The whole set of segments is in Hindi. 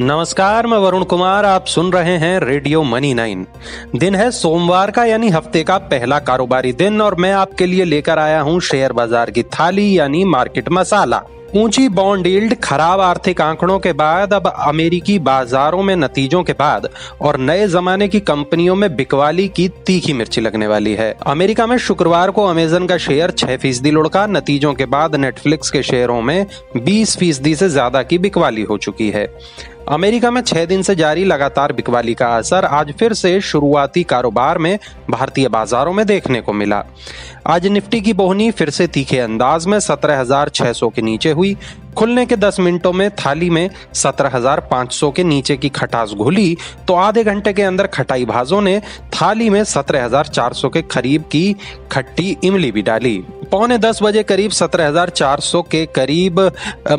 नमस्कार, मैं वरुण कुमार, आप सुन रहे हैं रेडियो मनी नाइन। दिन है सोमवार का, यानी हफ़्ते का पहला कारोबारी दिन, और मैं आपके लिए लेकर आया हूँ शेयर बाज़ार की थाली, यानी मार्केट मसाला। ऊँची बॉन्ड यील्ड, खराब आर्थिक आंकड़ों के बाद, अब अमेरिकी बाजारों में नतीजों के बाद, और नए जमाने की कंपनियों में बिकवाली की तीखी मिर्ची लगने वाली है। अमेरिका में शुक्रवार को अमेजन का शेयर छह फ़ीसदी लुढ़का, नतीजों के बाद नेटफ्लिक्स के शेयरों में बीस फ़ीसदी से ज़्यादा की बिकवाली हो चुकी है। अमेरिका में छह दिन से जारी लगातार बिकवाली का असर आज फिर से शुरुआती कारोबार में भारतीय बाजारों में देखने को मिला। आज निफ्टी की बोहनी फिर से तीखे अंदाज में 17,600 के नीचे हुई। खुलने के 10 मिनटों में थाली में 17,500 के नीचे की खटास घुली तो आधे घंटे के अंदर खटाई भाजों ने थाली में 17,400 के करीब की खट्टी इमली भी डाली। पौने दस बजे करीब 17,400 के करीब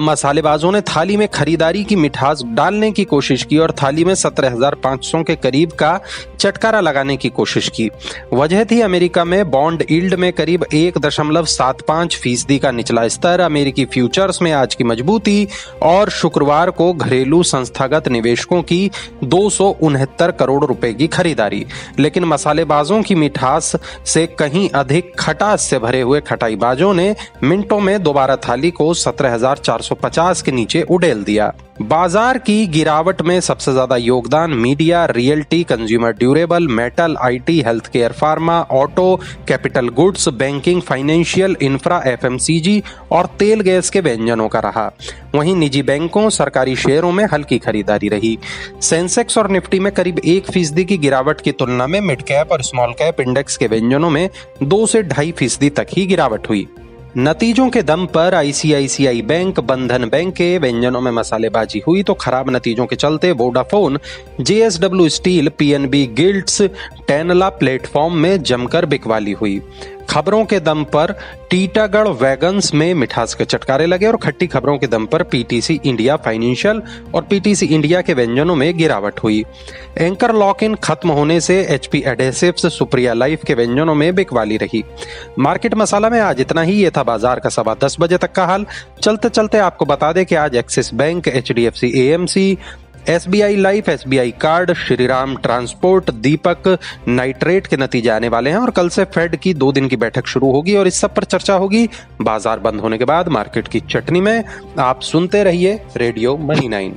मसालेबाजों ने थाली में खरीदारी की मिठास डालने की कोशिश की और थाली में 17,500 के करीब का चटकारा लगाने की कोशिश की। वजह थी अमेरिका में बॉन्ड ईल्ड में करीब एक दशमलव सात पाँच फ़ीसदी का निचला स्तर अमेरिकी फ्यूचर्स में आज की मजबूती और शुक्रवार को घरेलू संस्थागत निवेशकों की दो सौ उनहत्तर करोड़ रुपए की खरीदारी। लेकिन मसालेबाजों की मिठास से कहीं अधिक खटास से भरे हुए खटाईबाजों ने मिनटों में दोबारा थाली को 17,450 के नीचे उड़ेल दिया। बाज़ार की गिरावट में सबसे ज़्यादा योगदान media realty consumer durable metal IT health care pharma auto capital goods banking financial infra FMCG और तेल गैस के व्यंजनों का रहा। वहीं निजी बैंकों सरकारी शेयरों में हल्की खरीदारी रही। सेंसेक्स और निफ्टी में करीब एक फ़ीसदी की गिरावट की तुलना में मिड कैप और स्मॉल कैप इंडेक्स के व्यंजनों में दो से ढाई फ़ीसदी तक ही गिरावट हुई। नतीजों के दम पर आईसीआईसीआई बैंक, बंधन बैंक के व्यंजनों में मसालेबाजी हुई तो खराब नतीजों के चलते Vodafone, JSW steel, PNB Gilts Tanla platform में जमकर बिकवाली हुई। खबरों के दम पर टीटागढ़ वैगन्स में मिठास के चटकारे लगे और खट्टी खबरों के दम पर पीटीसी इंडिया फाइनेंशियल और पीटीसी इंडिया के व्यंजनों में गिरावट हुई। एंकर लॉक इन खत्म होने से एचपी एडेसिव्स, सुप्रिया लाइफ के व्यंजनों में बिकवाली रही। मार्केट मसाला में आज इतना ही, ये था बाज़ार का सवा दस बजे तक का हाल। चलते चलते आपको बता दें कि आज Axis bank H D F C AMC S B I life S B I card, Shriram transport, Deepak nitrate के नतीजे आने वाले हैं और कल से फेड की दो दिन की बैठक शुरू होगी और इस सब पर चर्चा होगी। बाज़ार बंद होने के बाद मार्केट की चटनी में आप सुनते रहिए रेडियो मनी नाइन